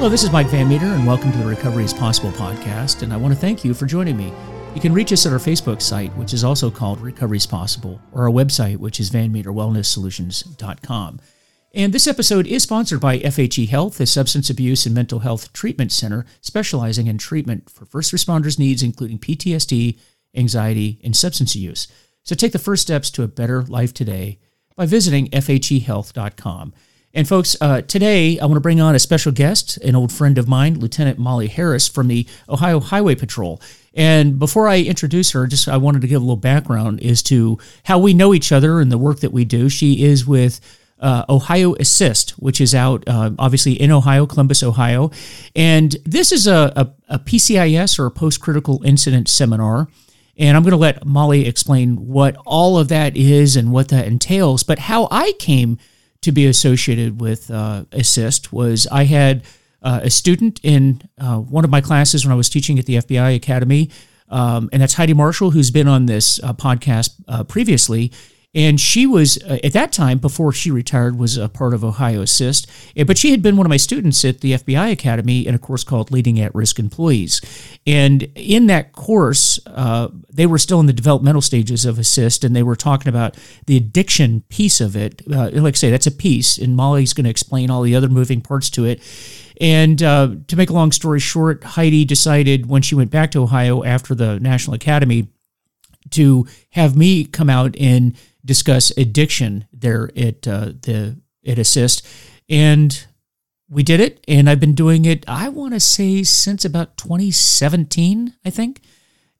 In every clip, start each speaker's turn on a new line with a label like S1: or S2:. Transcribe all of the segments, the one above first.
S1: Hello, this is Mike Van Meter, and welcome to the Recovery is Possible podcast. And I want to thank you for joining me. You can reach us at our Facebook site, which is also called Recovery is Possible, or our website, which is vanmeterwellnesssolutions.com. And this episode is sponsored by FHE Health, a substance abuse and mental health treatment center specializing in treatment for first responders' needs, including PTSD, anxiety, and substance use. So take the first steps to a better life today by visiting FHEHealth.com. And folks, uh, today I want to bring on a special guest, an old friend of mine, Lieutenant Molly Harris from the Ohio Highway Patrol. And before I introduce her, just I wanted to give a little background as to how we know each other and the work that we do. She is with uh, Ohio Assist, which is out uh, obviously in Ohio, Columbus, Ohio. And this is a, a, a PCIS or a post critical incident seminar. And I'm going to let Molly explain what all of that is and what that entails. But how I came to be associated with uh, Assist was I had uh, a student in uh, one of my classes when I was teaching at the FBI Academy, um, and that's Heidi Marshall, who's been on this uh, podcast uh, previously. And she was, uh, at that time, before she retired, was a part of Ohio Assist. But she had been one of my students at the FBI Academy in a course called Leading at Risk Employees. And in that course, uh, they were still in the developmental stages of Assist, and they were talking about the addiction piece of it. Uh, like I say, that's a piece, and Molly's going to explain all the other moving parts to it. And uh, to make a long story short, Heidi decided when she went back to Ohio after the National Academy to have me come out and discuss addiction there at uh, the at Assist, and we did it. And I've been doing it. I want to say since about 2017, I think.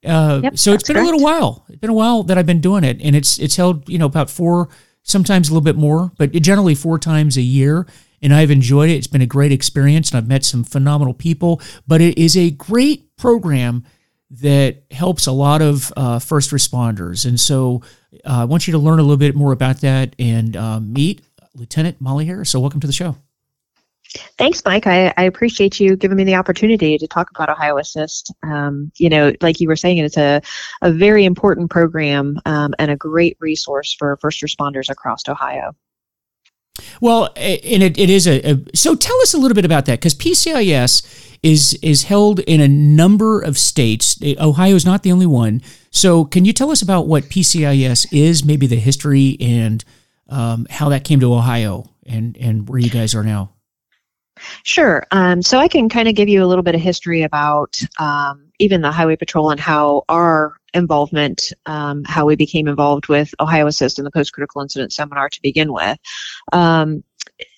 S1: Uh, yep, so it's been correct. a little while. It's been a while that I've been doing it, and it's it's held you know about four, sometimes a little bit more, but generally four times a year. And I've enjoyed it. It's been a great experience, and I've met some phenomenal people. But it is a great program that helps a lot of uh, first responders. And so uh, I want you to learn a little bit more about that and uh, meet Lieutenant Molly Harris. So, welcome to the show.
S2: Thanks, Mike. I, I, appreciate you giving me the opportunity to talk about Ohio Assist. Um, you know, like you were saying, it's a, a very important program um, and a great resource for first responders across Ohio.
S1: Well, and it, it is a, a so tell us a little bit about that because PCIS is is held in a number of states. Ohio is not the only one. So, can you tell us about what PCIS is, maybe the history and um, how that came to Ohio and and where you guys are now?
S2: Sure. Um, so I can kind of give you a little bit of history about um, even the Highway Patrol and how our involvement, um, how we became involved with Ohio Assist in the Post Critical Incident Seminar to begin with. Um,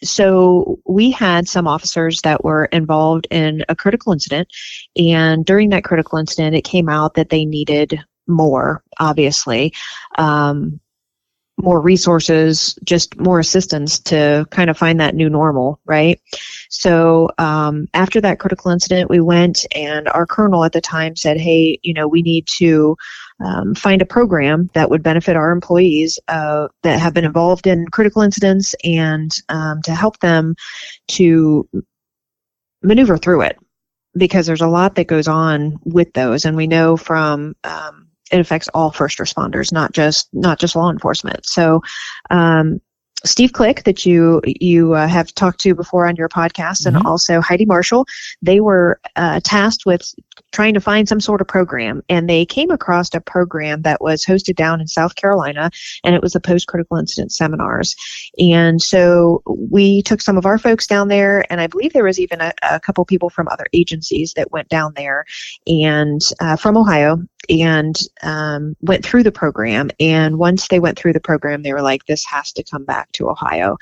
S2: so we had some officers that were involved in a critical incident and during that critical incident it came out that they needed more obviously um, more resources just more assistance to kind of find that new normal right? So um, after that critical incident we went and our colonel at the time said hey you know we need to um, find a program that would benefit our employees uh, that have been involved in critical incidents and um, to help them to maneuver through it. Because there's a lot that goes on with those and we know from um, it affects all first responders not just not just law enforcement. So um, Steve Click that you you uh, have talked to before on your podcast, and mm-hmm. also Heidi Marshall. They were uh, tasked with trying to find some sort of program, and they came across a program that was hosted down in South Carolina, and it was the post critical incident seminars. And so we took some of our folks down there, and I believe there was even a, a couple people from other agencies that went down there, and uh, from Ohio, and um, went through the program. And once they went through the program, they were like, "This has to come back to Ohio,"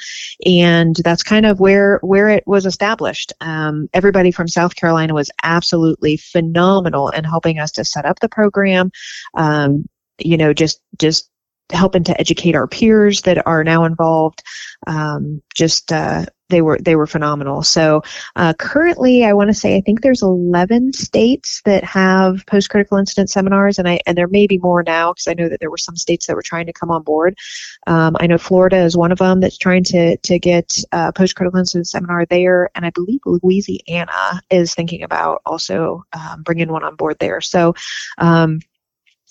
S2: and that's kind of where where it was established. Um, everybody from South Carolina was absolutely phenomenal in helping us to set up the program. Um, you know, just just helping to educate our peers that are now involved. Um, just uh, they were they were phenomenal. So uh, currently, I want to say I think there's 11 states that have post critical incident seminars, and I and there may be more now because I know that there were some states that were trying to come on board. Um, I know Florida is one of them that's trying to to get uh, post critical incident seminar there, and I believe Louisiana is thinking about also um, bringing one on board there. So. Um,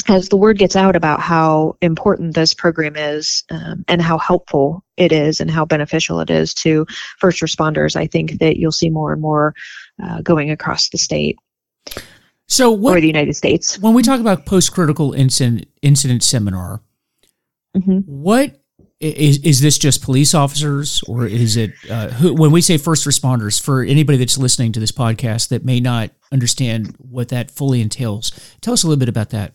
S2: as the word gets out about how important this program is um, and how helpful it is and how beneficial it is to first responders, I think that you'll see more and more uh, going across the state.
S1: So, what,
S2: or the United States.
S1: When we talk about post critical incident incident seminar, mm-hmm. what is is this just police officers or is it uh, who, when we say first responders for anybody that's listening to this podcast that may not understand what that fully entails tell us a little bit about that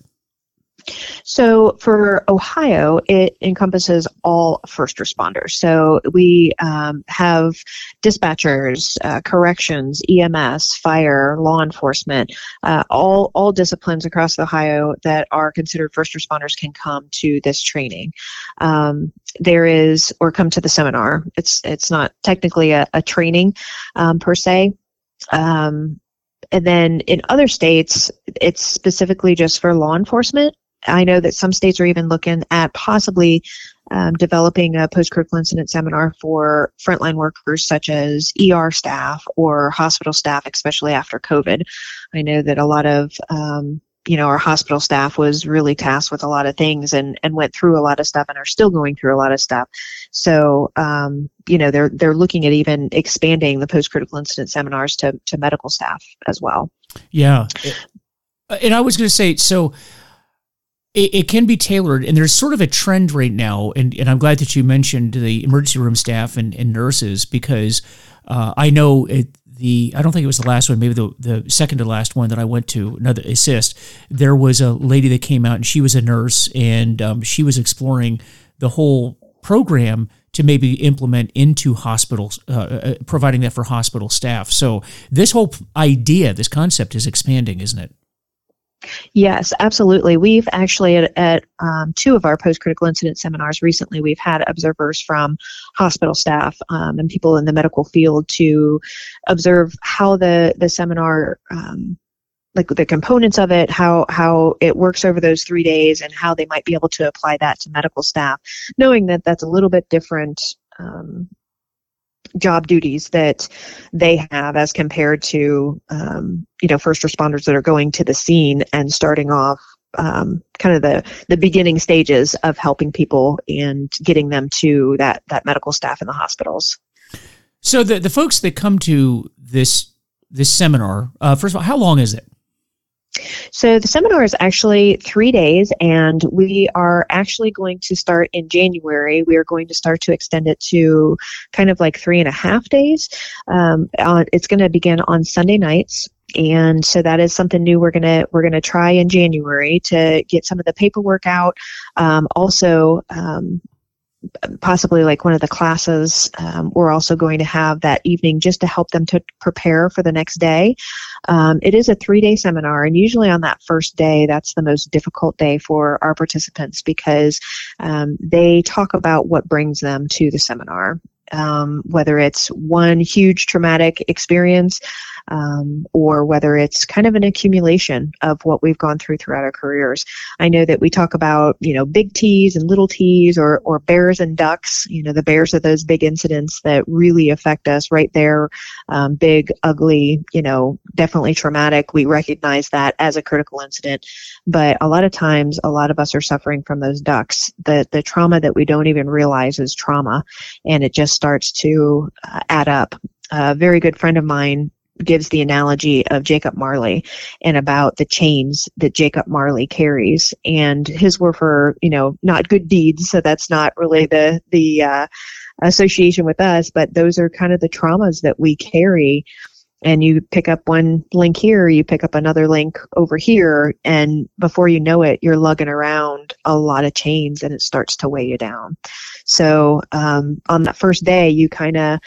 S2: so for Ohio, it encompasses all first responders. So we um, have dispatchers, uh, corrections, EMS, fire, law enforcement, uh, all all disciplines across Ohio that are considered first responders can come to this training. Um, there is or come to the seminar. It's it's not technically a, a training um, per se. Um, and then in other states, it's specifically just for law enforcement. I know that some states are even looking at possibly um, developing a post-critical incident seminar for frontline workers such as ER staff or hospital staff, especially after COVID. I know that a lot of um, you know our hospital staff was really tasked with a lot of things and and went through a lot of stuff and are still going through a lot of stuff. So um, you know they're they're looking at even expanding the post critical incident seminars to to medical staff as well.
S1: Yeah. And i was going to say so it, it, can be tailored, and there's sort of a trend right now, and, and I'm glad that you mentioned the emergency room staff and, and nurses because uh, I know it, the I don't think it was the last one, maybe the the second to last one that I went to, another assist. There was a lady that came out, and she was a nurse, and um, she was exploring the whole program to maybe implement into hospitals, uh, uh, providing that for hospital staff. So this whole idea, this concept, is expanding, isn't it?
S2: Yes, absolutely. We've actually at, at um, two of our post-critical incident seminars recently, we've had observers from hospital staff um, and people in the medical field to observe how the the seminar. Um, like the components of it, how how it works over those three days, and how they might be able to apply that to medical staff, knowing that that's a little bit different um, job duties that they have as compared to um, you know first responders that are going to the scene and starting off um, kind of the the beginning stages of helping people and getting them to that that medical staff in the hospitals.
S1: So the the folks that come to this this seminar, uh, first of all, how long is it?
S2: So the seminar is actually three days, and we are actually going to start in January. We are going to start to extend it to kind of like three and a half days. Um, on, it's going to begin on Sunday nights and so that is something new we're gonna we're gonna try in January to get some of the paperwork out. Um, also, um, possibly like one of the classes um, we're also going to have that evening just to help them to prepare for the next day. Um, it is a three day seminar and usually on that first day that's the most difficult day for our participants because um, they talk about what brings them to the seminar um, whether it's one huge traumatic experience um, or whether it's kind of an accumulation of what we've gone through throughout our careers. I know that we talk about, you know, big T's and little T's or, or bears and ducks. You know, the bears are those big incidents that really affect us right there. Um, big, ugly, you know, definitely traumatic. We recognize that as a critical incident. But a lot of times, a lot of us are suffering from those ducks. The, the trauma that we don't even realize is trauma. And it just starts to uh, add up. A very good friend of mine gives the analogy of Jacob Marley and about the chains that Jacob Marley carries. And his were for, you know, not good deeds. So that's not really the, the, uh, association with us, but those are kind of the traumas that we carry. And you pick up one link here, you pick up another link over here, and before you know it, you're lugging around a lot of chains and it starts to weigh you down. So um, on that first day, you kind of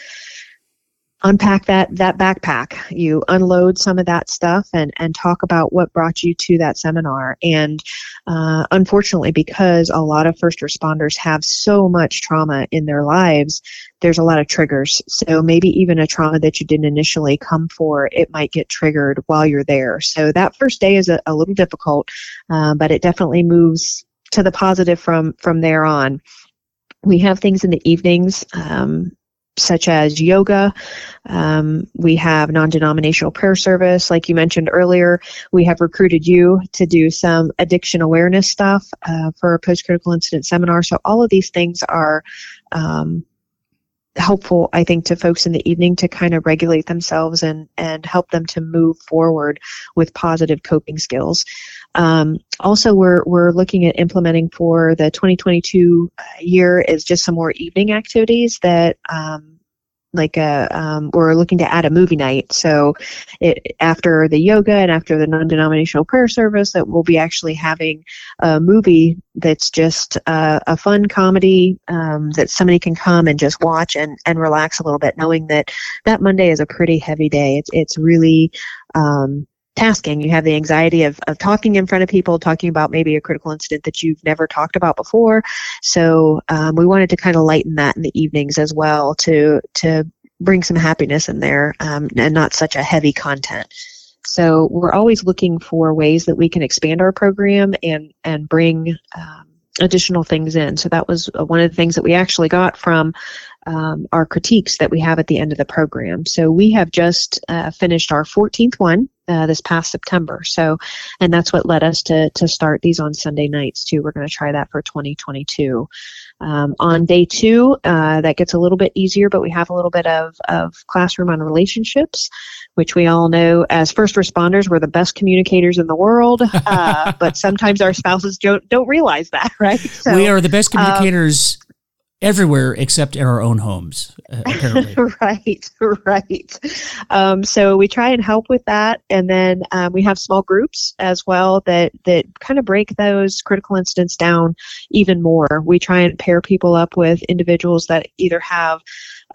S2: unpack that that backpack. You unload some of that stuff and and talk about what brought you to that seminar. And uh, unfortunately because a lot of first responders have so much trauma in their lives there's a lot of triggers. So maybe even a trauma that you didn't initially come for it might get triggered while you're there. So that first day is a, a little difficult uh, but it definitely moves to the positive from from there on. We have things in the evenings um, such as yoga. Um, we have non denominational prayer service. Like you mentioned earlier, we have recruited you to do some addiction awareness stuff uh, for a post critical incident seminar. So, all of these things are um, helpful, I think, to folks in the evening to kind of regulate themselves and, and help them to move forward with positive coping skills. Um, also, we're, we're looking at implementing for the 2022 year is just some more evening activities that um, like a um, we're looking to add a movie night. So it, after the yoga and after the non-denominational prayer service that we'll be actually having a movie that's just uh, a fun comedy um, that somebody can come and just watch and, and relax a little bit knowing that that monday is a pretty heavy day. It's, it's really um, tasking. You have the anxiety of, of talking in front of people, talking about maybe a critical incident that you've never talked about before. So um, we wanted to kind of lighten that in the evenings as well to to bring some happiness in there um, and not such a heavy content. So we're always looking for ways that we can expand our program and and bring um, additional things in. So that was uh, one of the things that we actually got from um, our critiques that we have at the end of the program. So we have just uh, finished our 14th one uh, this past September. So, and that's what led us to to start these on Sunday nights too. We're going to try that for 2022. Um, on day two, uh, that gets a little bit easier, but we have a little bit of of classroom on relationships, which we all know as first responders we're the best communicators in the world. Uh, but sometimes our spouses don't don't realize that, right?
S1: So, we are the best um, communicators. Um, everywhere except in our own homes uh,
S2: right right. Um, so we try and help with that and then um, we have small groups as well that that kind of break those critical incidents down even more. We try and pair people up with individuals that either have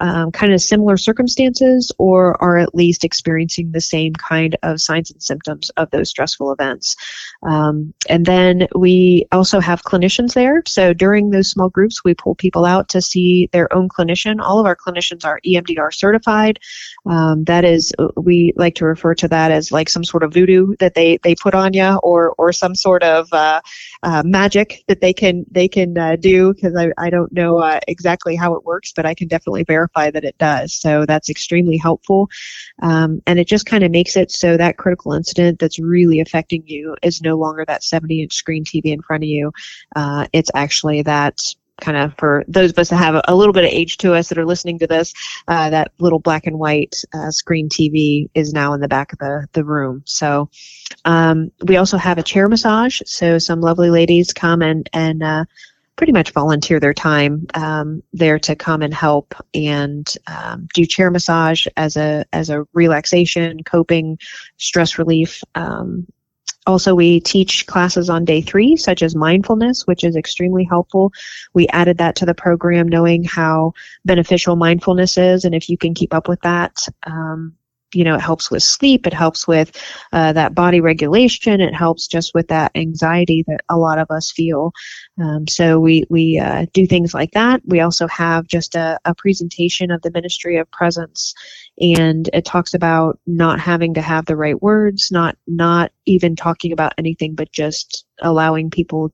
S2: um, kind of similar circumstances or are at least experiencing the same kind of signs and symptoms of those stressful events. Um, and then we also have clinicians there. So during those small groups, we pull people out to see their own clinician. All of our clinicians are EMDR certified. Um, that is, we like to refer to that as like some sort of voodoo that they, they put on you or, or some sort of uh, uh, magic that they can they can uh, do because I, I don't know uh, exactly how it works, but I can definitely verify verify that it does. So that's extremely helpful. Um, and it just kind of makes it so that critical incident that's really affecting you is no longer that 70 inch screen TV in front of you. Uh, it's actually that kind of for those of us that have a, little bit of age to us that are listening to this, uh, that little black and white uh, screen TV is now in the back of the, the room. So um, we also have a chair massage. So some lovely ladies come and, and uh, pretty much volunteer their time um, there to come and help and um, do chair massage as a as a relaxation, coping, stress relief. Um, also, we teach classes on day three, such as mindfulness, which is extremely helpful. We added that to the program, knowing how beneficial mindfulness is, and if you can keep up with that, um, you know, it helps with sleep, it helps with uh, that body regulation, it helps just with that anxiety that a lot of us feel. Um, so we we uh, do things like that. We also have just a, a presentation of the Ministry of Presence, and it talks about not having to have the right words, not not even talking about anything, but just allowing people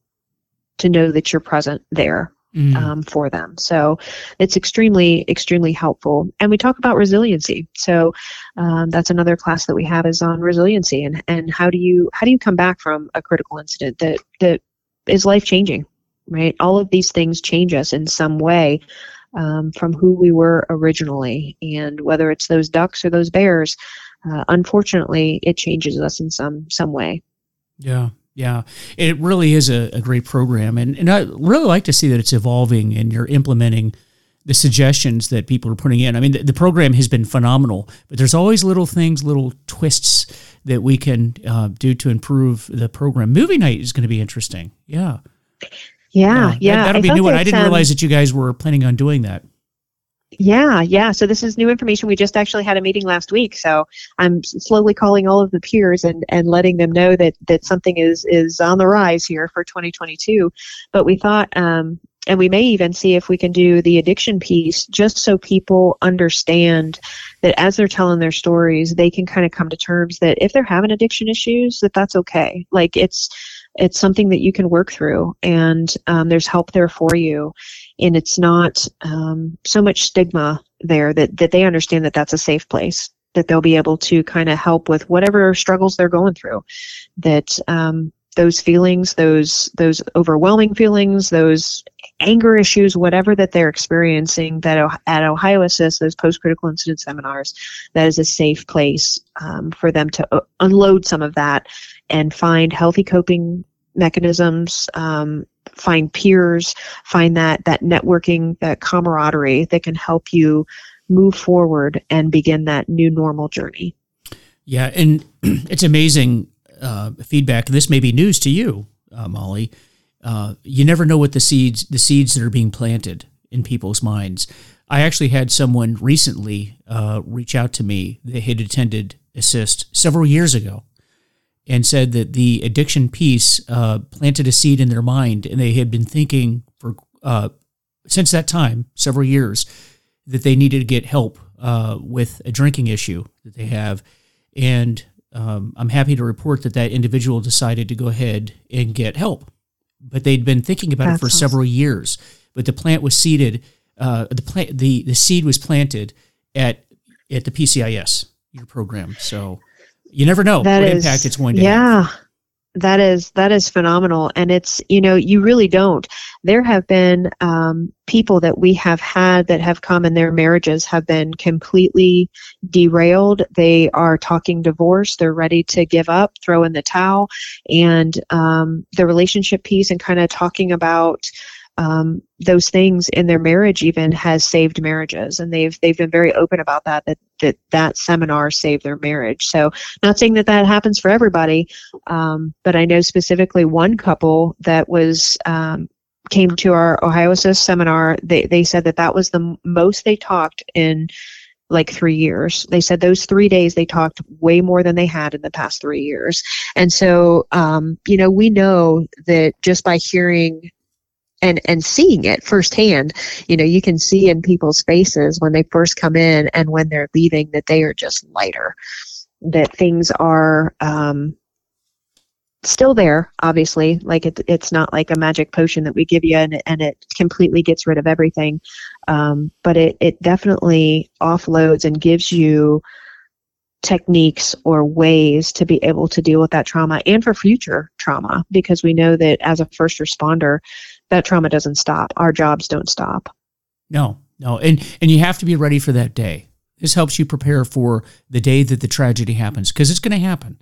S2: to know that you're present there mm. um, for them. So it's extremely, extremely helpful. And we talk about resiliency. So um, that's another class that we have is on resiliency and, and how do you how do you come back from a critical incident that that is life changing, right? All of these things change us in some way. Um, from who we were originally, and whether it's those ducks or those bears, uh, unfortunately, it changes us in some some way.
S1: Yeah, yeah, it really is a, a, great program, and and I really like to see that it's evolving and you're implementing the suggestions that people are putting in. I mean, the, the program has been phenomenal, but there's always little things, little twists that we can uh, do to improve the program. Movie night is going to be interesting. Yeah.
S2: Yeah, yeah.
S1: That, will be new one. I didn't um, realize that you guys were planning on doing that.
S2: Yeah, yeah. So this is new information. We just actually had a meeting last week. So I'm slowly calling all of the peers and, and letting them know that that something is is on the rise here for 2022. But we thought, um, and we may even see if we can do the addiction piece just so people understand that as they're telling their stories, they can kind of come to terms that if they're having addiction issues, that that's okay. Like it's it's something that you can work through, and um, there's help there for you. And it's not um, so much stigma there that, that they understand that that's a safe place, that they'll be able to kind of help with whatever struggles they're going through. That um, those feelings, those those overwhelming feelings, those anger issues, whatever that they're experiencing, that at Ohio Assist, those post-critical incident seminars, that is a safe place um, for them to uh, unload some of that and find healthy coping mechanisms, um, find peers, find that that networking, that camaraderie that can help you move forward and begin that new normal journey.
S1: Yeah, and it's amazing uh, feedback. This may be news to you, uh, Molly. Uh, you never know what the seeds the seeds that are being planted in people's minds. I actually had someone recently uh, reach out to me. that had attended Assist several years ago, and said that the addiction piece uh, planted a seed in their mind, and they had been thinking for uh, since that time, several years, that they needed to get help with a drinking issue that they have, and um, I'm happy to report that that individual decided to go ahead and get help. But they'd been thinking about That's it for awesome. several years. But the plant was seeded. Uh, the plant, the the seed was planted at at the PCIS your program. So you never know that what is, impact it's going to
S2: yeah.
S1: have
S2: that is that is phenomenal. And it's you know you really don't. There have been um, people that we have had that have come and their marriages have been completely derailed. They are talking divorce. They're ready to give up throw in the towel. And um, the relationship piece and kind of talking about um, those things in their marriage even has saved marriages and they've they've been very open about that that that that seminar saved their marriage so not saying that that happens for everybody um, but i know specifically one couple that was um, came to our ohio assist seminar they, they said that that was the most they talked in like three years. They said those three days they talked way more than they had in the past three years. And so, um, you know, we know that just by hearing and and seeing it firsthand. You know you can see in people's faces when they first come in and when they're leaving that they are just lighter that things are um, still there obviously. Like it, it's not like a magic potion that we give you and, and it completely gets rid of everything. Um, but it, it definitely offloads and gives you techniques or ways to be able to deal with that trauma and for future trauma because we know that as a first responder that trauma doesn't stop. Our jobs don't stop.
S1: No, no. And and you have to be ready for that day. This helps you prepare for the day that the tragedy happens because it's going to happen.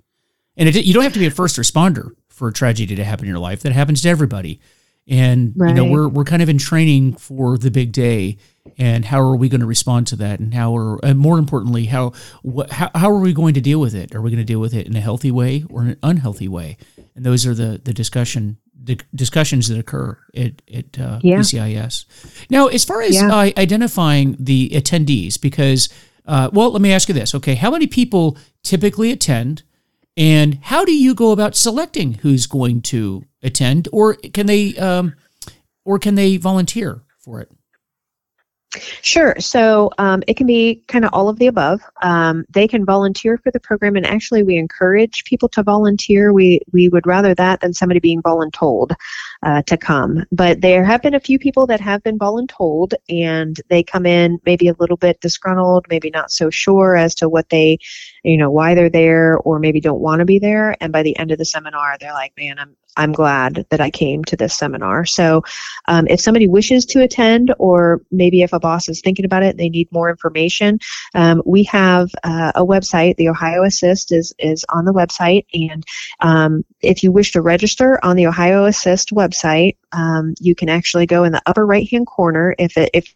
S1: And it, you don't have to be a first responder for a tragedy to happen in your life. That happens to everybody. And right. you know, we're we're kind of in training for the big day and how are we going to respond to that and how are and more importantly how what how, how are we going to deal with it are we going to deal with it in a healthy way or an unhealthy way and those are the the discussion the discussions that occur at, at uh, yeah. PCIS. Now, as far as yeah. uh, identifying the attendees, because, uh, well, let me ask you this. Okay, how many people typically attend, and how do you go about selecting who's going to attend, or can they, um, or can they volunteer for it?
S2: Sure. So um, it can be kind of all of the above. Um, they can volunteer for the program, and actually, we encourage people to volunteer. We we would rather that than somebody being voluntold uh, to come. But there have been a few people that have been voluntold, and they come in maybe a little bit disgruntled, maybe not so sure as to what they, you know, why they're there, or maybe don't want to be there. And by the end of the seminar, they're like, "Man, I'm I'm glad that I came to this seminar. So, um, if somebody wishes to attend, or maybe if a boss is thinking about it, they need more information. Um, we have uh, a website. The Ohio Assist is is on the website, and um, if you wish to register on the Ohio Assist website, um, you can actually go in the upper right hand corner. If it, if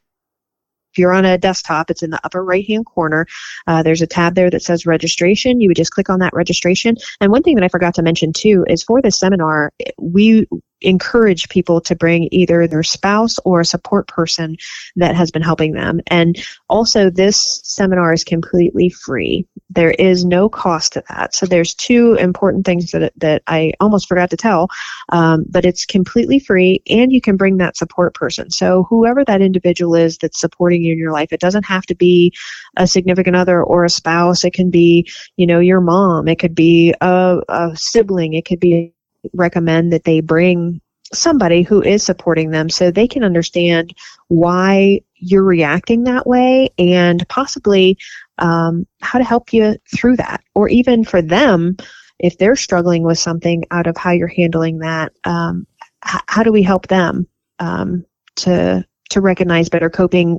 S2: if you're on a desktop, it's in the upper right hand corner. Uh, there's a tab there that says registration. You would just click on that registration. And one thing that I forgot to mention too is for this seminar, we encourage people to bring either their spouse or a support person that has been helping them. And also, this seminar is completely free. There is no cost to that. So there's two important things that that I almost forgot to tell, um, but it's completely free, and you can bring that support person. So whoever that individual is that's supporting you in your life, it doesn't have to be a significant other or a spouse. It can be, you know, your mom. It could be a, a sibling. It could be recommend that they bring somebody who is supporting them so they can understand why you're reacting that way and possibly um, how to help you through that. Or even for them, if they're struggling with something out of how you're handling that, um, h- how do we help them um, to to recognize better coping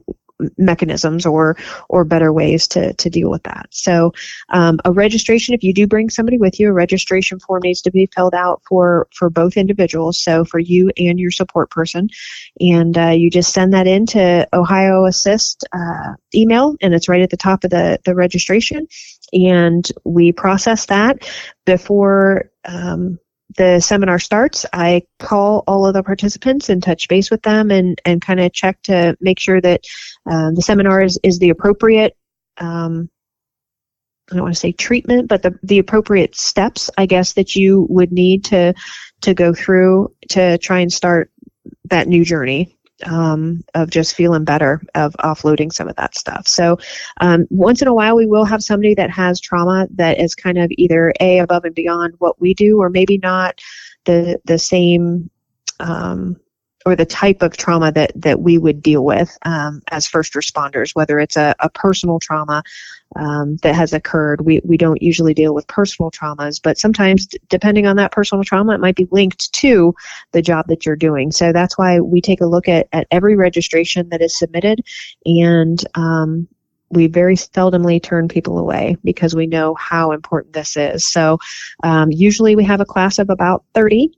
S2: mechanisms or or better ways to to deal with that. So um, a registration, if you do bring somebody with you, a registration form needs to be filled out for for both individuals. So for you and your support person, and uh, you just send that in to Ohio Assist uh, email, and it's right at the top of the the registration, and we process that before. Um, the seminar starts, I call all of the participants and touch base with them and, and kind of check to make sure that uh, the seminar is, is the appropriate, um, I don't want to say treatment, but the, the appropriate steps, I guess, that you would need to, to go through to try and start that new journey um, of just feeling better of offloading some of that stuff. So um, once in a while, we will have somebody that has trauma that is kind of either a above and beyond what we do, or maybe not the the same. Um, or the type of trauma that, that we would deal with um, as first responders, whether it's a, a personal trauma um, that has occurred. We, we don't usually deal with personal traumas, but sometimes, depending on that personal trauma, it might be linked to the job that you're doing. So that's why we take a look at, at every registration that is submitted and um, we very seldomly turn people away because we know how important this is. So um, usually we have a class of about 30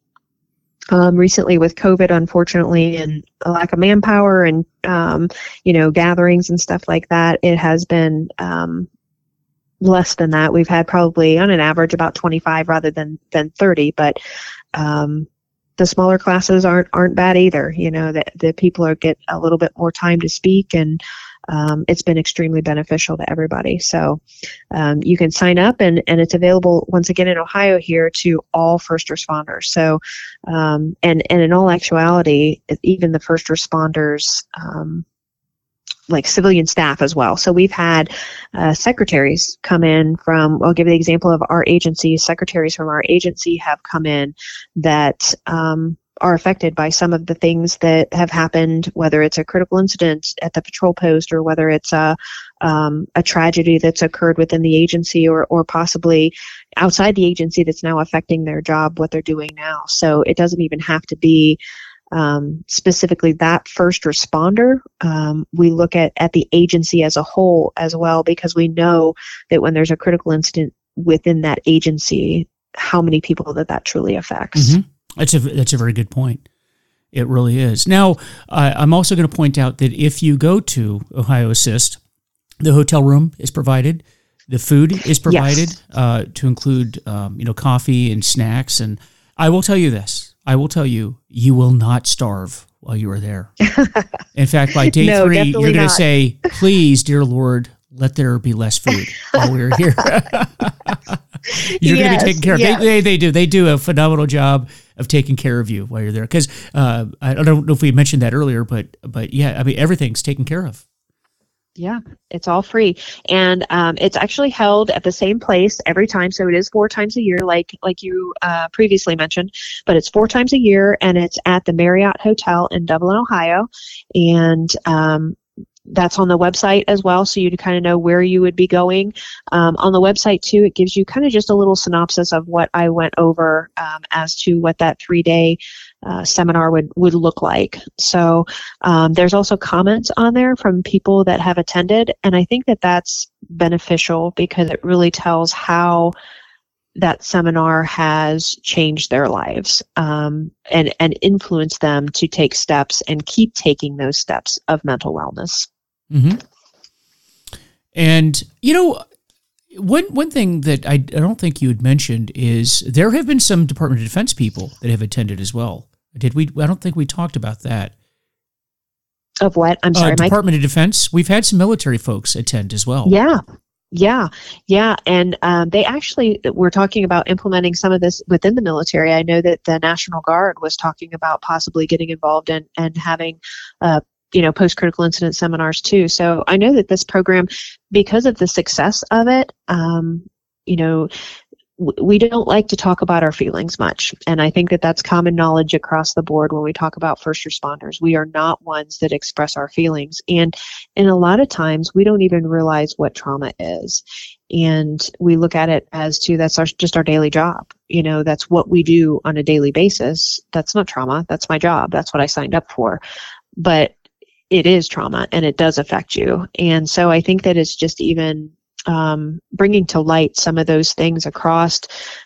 S2: um, recently with COVID, unfortunately, and a lack of manpower and um, you know gatherings and stuff like that, it has been um, less than that. We've had probably on an average about 25 rather than than 30, but um, the smaller classes aren't aren't bad either. You know that the people are get a little bit more time to speak and um, it's been extremely beneficial to everybody. So um, you can sign up, and, and it's available once again in Ohio here to all first responders. So, um, and and in all actuality, even the first responders. Um, like civilian staff as well. So we've had uh, secretaries come in from, I'll give the example of our agency. Secretaries from our agency have come in that um, are affected by some of the things that have happened, whether it's a critical incident at the patrol post or whether it's a um, a tragedy that's occurred within the agency or or possibly outside the agency that's now affecting their job, what they're doing now. So it doesn't even have to be um, specifically that first responder. Um, we look at at the agency as a whole as well because we know that when there's a critical incident within that agency, how many people that that truly affects.
S1: Mm-hmm. That's a that's a very good point. It really is. Now, uh, I'm also going to point out that if you go to Ohio Assist, the hotel room is provided, the food is provided yes. uh, to include um, you know coffee and snacks, and I will tell you this: I will tell you, you will not starve while you are there. In fact, by day no, three, you're going to say, "Please, dear Lord, let there be less food while we're here." you're yes, going to be taken care of. Yes. They, they, they do. They do a phenomenal job of taking care of you while you're there. Because uh, I don't know if we mentioned that earlier, but but yeah, I mean everything's taken care of.
S2: Yeah, it's all free, and um, it's actually held at the same place every time. So it is four times a year, like like you uh, previously mentioned. But it's four times a year, and it's at the Marriott Hotel in Dublin, Ohio. And um, that's on the website as well, so you kind of know where you would be going. Um, on the website too, it gives you kind of just a little synopsis of what I went over um, as to what that three day uh, seminar would would look like. So um, there's also comments on there from people that have attended, and I think that that's beneficial because it really tells how that seminar has changed their lives um, and and influenced them to take steps and keep taking those steps of mental wellness.
S1: Mm-hmm. And you know, one one thing that I, I don't think you had mentioned is there have been some Department of Defense people that have attended as well. Did we? I don't think we talked about that.
S2: Of what? I'm uh, sorry, uh,
S1: Department Mike? of Defense. We've had some military folks attend as well.
S2: Yeah, yeah, yeah, and um, they actually were talking about implementing some of this within the military. I know that the National Guard was talking about possibly getting involved and and having uh, you know post critical incident seminars too so i know that this program because of the success of it um, you know we don't like to talk about our feelings much. And I think that that's common knowledge across the board when we talk about first responders. We are not ones that express our feelings. And, and a lot of times we don't even realize what trauma is. And we look at it as to that's our, just our daily job. You know, that's what we do on a daily basis. That's not trauma. That's my job. That's what I signed up for. But it is trauma and it does affect you. And so I think that it's just even um, bringing to light some of those things across,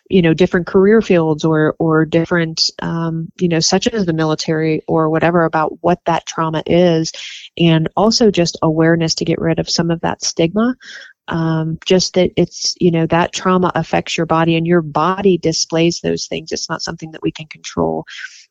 S2: you know, different career fields or or different, um, you know, such as the military or whatever about what that trauma is, and also just awareness to get rid of some of that stigma. Um, just that it's you know that trauma affects your body and your body displays those things. It's not something that we can control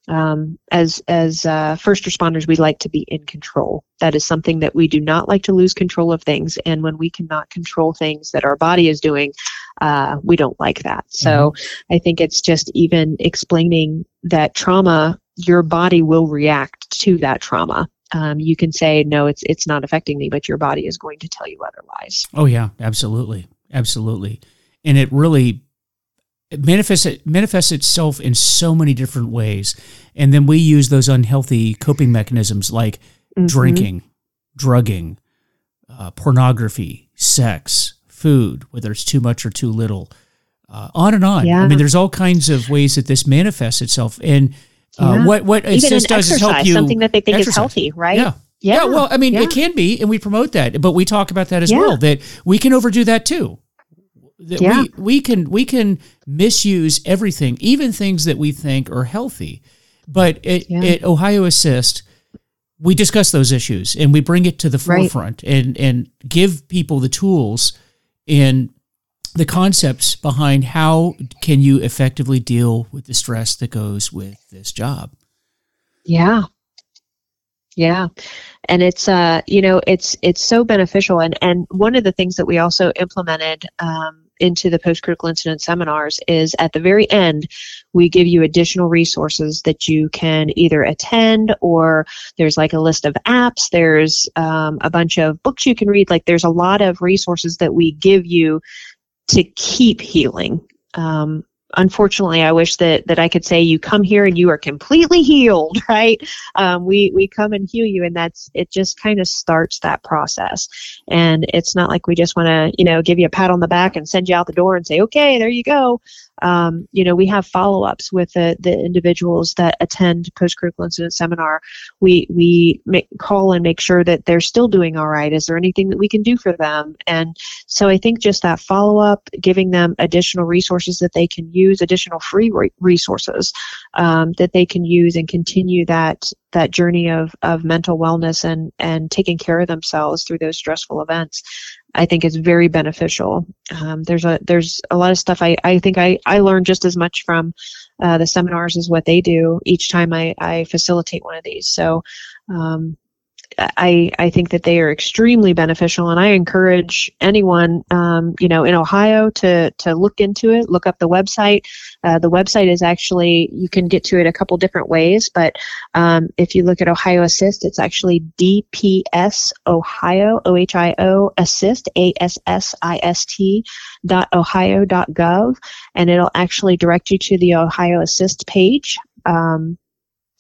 S2: um, as as uh, first responders, we like to be in control. That is something that we do not like to lose control of things. And when we cannot control things that our body is doing, uh, we don't like that. So mm-hmm. I think it's just even explaining that trauma, your body will react to that trauma. Um, you can say no, it's it's not affecting me, but your body is going to tell you otherwise.
S1: Oh yeah, absolutely, absolutely, and it really it manifests it manifests itself in so many different ways and then we use those unhealthy coping mechanisms like mm-hmm. drinking drugging uh, pornography sex food whether it's too much or too little uh, on and on yeah. i mean there's all kinds of ways that this manifests itself and uh, yeah. what what it
S2: just does is help you
S1: something
S2: that they think exercise. is healthy right
S1: yeah yeah. yeah well i mean it can be and we promote that but we talk about that as well that we can overdo that too that yeah. we, we can we can misuse everything, even things that we think are healthy. But at, yeah. at Ohio Assist, we discuss those issues and we bring it to the forefront right. and and give people the tools and the concepts behind how can you effectively deal with the stress that goes with this job.
S2: Yeah. Yeah. And it's uh you know it's it's so beneficial and and one of the things that we also implemented um into the post critical incident seminars is at the very end, we give you additional resources that you can either attend or there's like a list of apps, there's um, a bunch of books you can read. Like there's a lot of resources that we give you to keep healing. Um, unfortunately, I wish that that I could say you come here and you are completely healed, right? Um, we we come and heal you, and that's it. Just kind of starts that process, and it's not like we just want to you know give you a pat on the back and send you out the door and say, okay, there you go um, you know, we have follow-ups with the, the individuals that attend post-critical incident seminar. We we make, call and make sure that they're still doing all right. Is there anything that we can do for them? And so I think just that follow-up, giving them additional resources that they can use, additional free re- resources um, that they can use and continue that that journey of, of mental wellness and, and taking care of themselves through those stressful events. I think is very beneficial. Um, there's a there's a lot of stuff I, I think I, I learn just as much from uh, the seminars as what they do each time I, I facilitate one of these. So um, I, I think that they are extremely beneficial, and I encourage anyone, um, you know, in Ohio to to look into it. Look up the website. Uh, the website is actually you can get to it a couple different ways, but um, if you look at Ohio Assist, it's actually DPS Ohio O H I O Assist A S S I S T dot ohio dot gov, and it'll actually direct you to the Ohio Assist page. Um,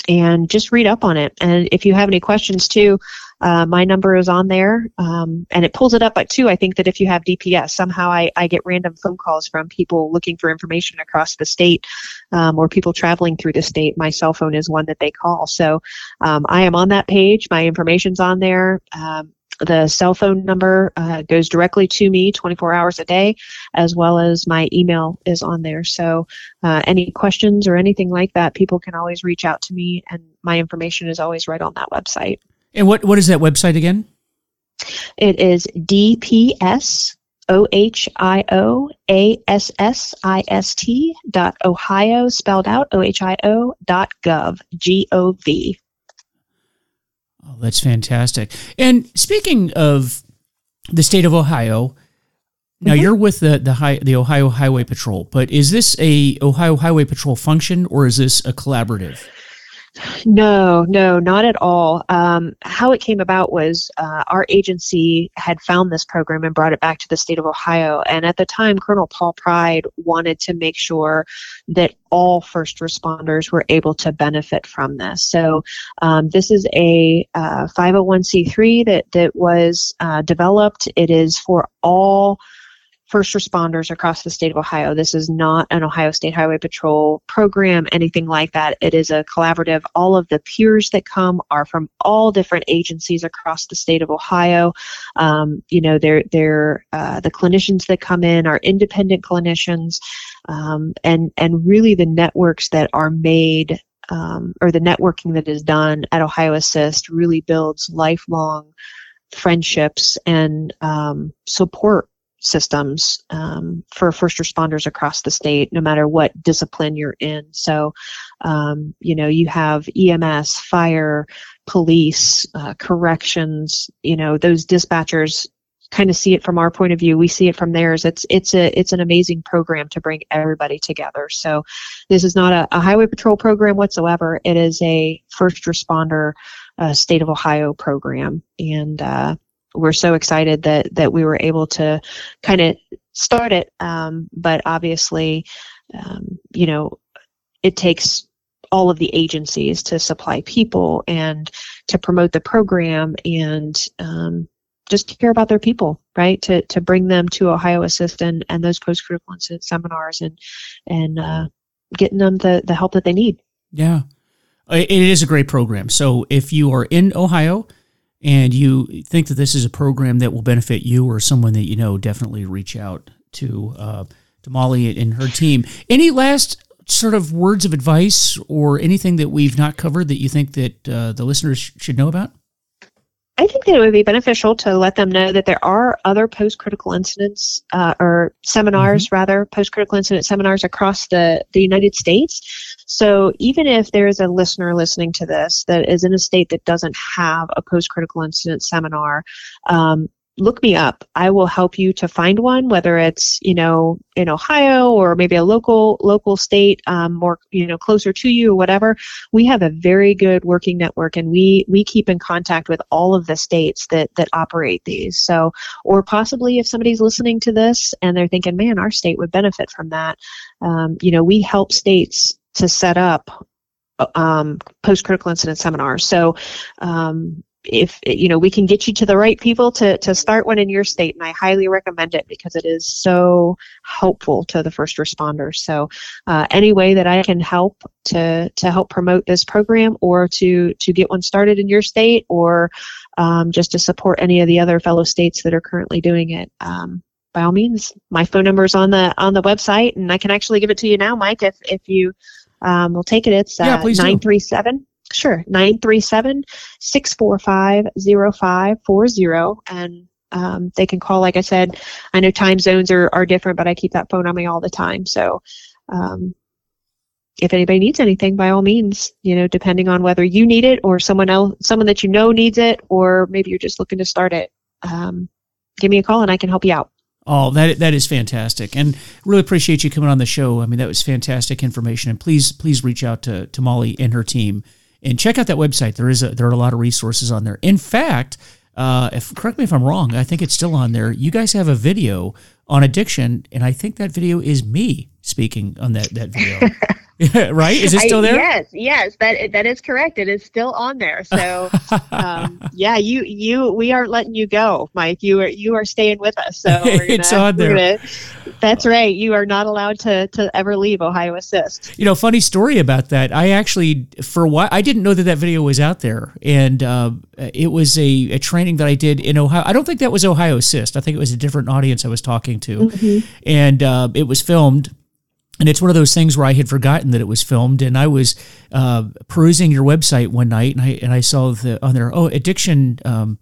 S2: and just read up on it. And if you have any questions too, uh, my number is on there, um, and it pulls it up at two. I think that if you have DPS, somehow I, I get random phone calls from people looking for information across the state, um, or people traveling through the state. My cell phone is one that they call. So um, I am on that page. My information's on there. The cell phone number uh, goes directly to me 24 hours a day, as well as my email is on there. So, uh, any questions or anything like that, people can always reach out to me, and my information is always right on that website.
S1: And what, what is that website again?
S2: It is DPS O H I O A S S I S T dot Ohio spelled out O H I O dot gov G O V.
S1: Oh, that's fantastic. And speaking of the state of Ohio, now mm-hmm. you're with the the, high, the Ohio Highway Patrol, but is this a Ohio Highway Patrol function or is this a collaborative?
S2: No, no, not at all. Um, how it came about was uh, our agency had found this program and brought it back to the state of Ohio. And at the time, Colonel Paul Pride wanted to make sure that all first responders were able to benefit from this. So um, this is a uh, 501c3 that that was uh, developed. It is for all first responders across the state of Ohio. This is not an Ohio State Highway Patrol program, anything like that. It is a collaborative. All of the peers that come are from all different agencies across the state of Ohio. Um, you know, they're, they're uh, the clinicians that come in are independent clinicians, um, and and really the networks that are made. Um, or the networking that is done at Ohio Assist really builds lifelong friendships and um, support systems um, for first responders across the state, no matter what discipline you're in. So, um, you know, you have EMS, fire, police, uh, corrections. You know, those dispatchers kind of see it from our point of view. We see it from theirs. It's it's a it's an amazing program to bring everybody together. So, this is not a, a highway patrol program whatsoever. It is a first responder. Uh, state of Ohio program, and uh, we're so excited that that we were able to kind of start it. Um, but obviously, um, you know, it takes all of the agencies to supply people and to promote the program and um, just care about their people, right? To to bring them to Ohio Assist and, and those post critical incident seminars and and uh, getting them the the help that they need.
S1: Yeah, it is a great program. So if you are in Ohio and you think that this is a program that will benefit you or someone that you know, definitely reach out to uh, to Molly and her team. Any last sort of words of advice or anything that we've not covered that you think that uh, the listeners should know about?
S2: I think that it would be beneficial to let them know that there are other post critical incidents uh, or seminars, mm-hmm. rather, post critical incident seminars across the, the United States. So even if there is a listener listening to this that is in a state that doesn't have a post critical incident seminar, um, look me up. I will help you to find one, whether it's you know in Ohio or maybe a local local state, um, more you know closer to you or whatever. We have a very good working network, and we we keep in contact with all of the states that that operate these. So, or possibly if somebody's listening to this and they're thinking, man, our state would benefit from that. Um, you know, we help states to set up um, post critical incident seminars. So, um, if you know we can get you to the right people to, to start one in your state and i highly recommend it because it is so helpful to the first responders. So uh, any way that i can help to to help promote this program or to to get one started in your state or um, just to support any of the other fellow states that are currently doing it um, by all means my phone number is on the on the website and i can actually give it to you now mike if if you um, will take it. It's uh, yeah, 937 Sure, 937 645 0540. And um, they can call, like I said, I know time zones are, are different, but I keep that phone on me all the time. So um, if anybody needs anything, by all means, you know, depending on whether you need it or someone else, someone that you know needs it, or maybe you're just looking to start it, um, give me a call and I can help you out.
S1: Oh, that that is fantastic, and really appreciate you coming on the show. I mean, that was fantastic information, and please please reach out to to Molly and her team and check out that website. There is a, there are a lot of resources on there. In fact, uh, if correct me if I'm wrong, I think it's still on there. You guys have a video on addiction, and I think that video is me speaking on that that video. right? Is it still there?
S2: I, yes, yes, that that is correct. It is still on there. So, um, yeah, you you we aren't letting you go, Mike. You are you are staying with us. So
S1: gonna, it's on there. Gonna,
S2: that's right. You are not allowed to to ever leave Ohio Assist.
S1: You know, funny story about that. I actually for a while I didn't know that that video was out there, and uh, it was a, a training that I did in Ohio. I don't think that was Ohio Assist. I think it was a different audience I was talking to, mm-hmm. and uh, it was filmed and it's one of those things where I had forgotten that it was filmed, and I was uh, perusing your website one night, and I and I saw the on there, oh, addiction, um,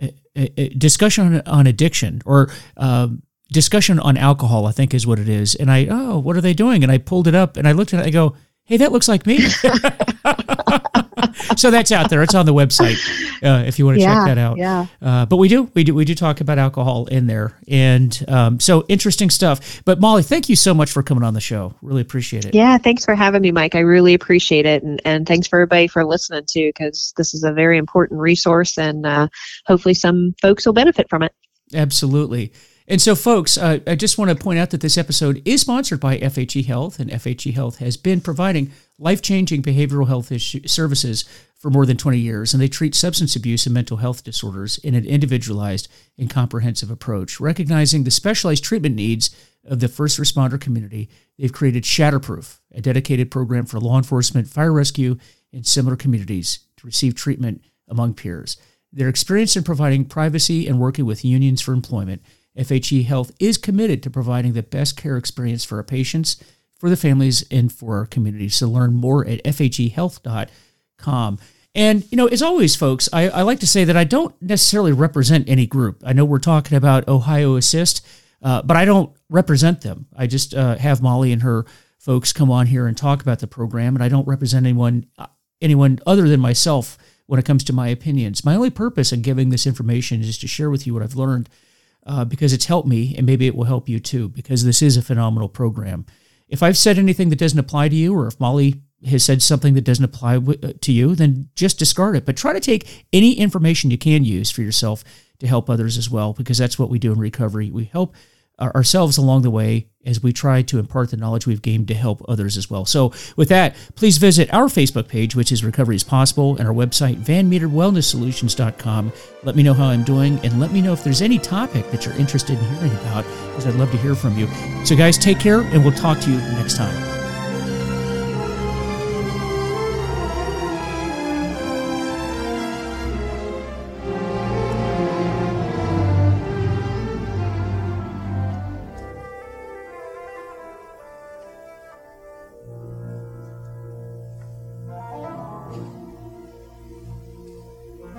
S1: a, a discussion on, on, addiction, or uh, discussion on alcohol, I think is what it is. And I, oh, what are they doing? And I pulled it up, and I looked at it, I go, hey, that looks like me. so that's out there. It's on the website uh, if you want to
S2: yeah,
S1: check that out.
S2: Yeah.
S1: Uh, but we do, we do, we do talk about alcohol in there, and um, so interesting stuff. But Molly, thank you so much for coming on the show. Really appreciate it.
S2: Yeah, thanks for having me, Mike. I really appreciate it, and and thanks for everybody for listening too, because this is a very important resource, and uh, hopefully some folks will benefit from it.
S1: Absolutely. And so, folks, uh, I just want to point out that this episode is sponsored by FHE Health, and FHE Health has been providing life changing behavioral health issue, services for more than 20 years, and they treat substance abuse and mental health disorders in an individualized and comprehensive approach. Recognizing the specialized treatment needs of the first responder community, they've created Shatterproof, a dedicated program for law enforcement, fire rescue, and similar communities to receive treatment among peers. Their experience in providing privacy and working with unions for employment FHE Health is committed to providing the best care experience for our patients, for the families, and for our communities. So learn more at fhehealth.com. And, you know, as always, folks, I, I, like to say that I don't necessarily represent any group. I know we're talking about Ohio Assist, uh, but I don't represent them. I just uh, have Molly and her folks come on here and talk about the program, and I don't represent anyone, uh, anyone other than myself when it comes to my opinions. My only purpose in giving this information is to share with you what I've learned uh, because it's helped me and maybe it will help you too because this is a phenomenal program. If I've said anything that doesn't apply to you or if Molly has said something that doesn't apply w- uh, to you, then just discard it. But try to take any information you can use for yourself to help others as well because that's what we do in recovery. We help ourselves along the way as we try to impart the knowledge we've gained to help others as well. So, with that, please visit our Facebook page, which is Recovery is Possible, and our website, vanmeterwellnesssolutions.com. Let me know how I'm doing, and let me know if there's any topic that you're interested in hearing about, because I'd love to hear from you. So, guys, take care, and we'll talk to you next time.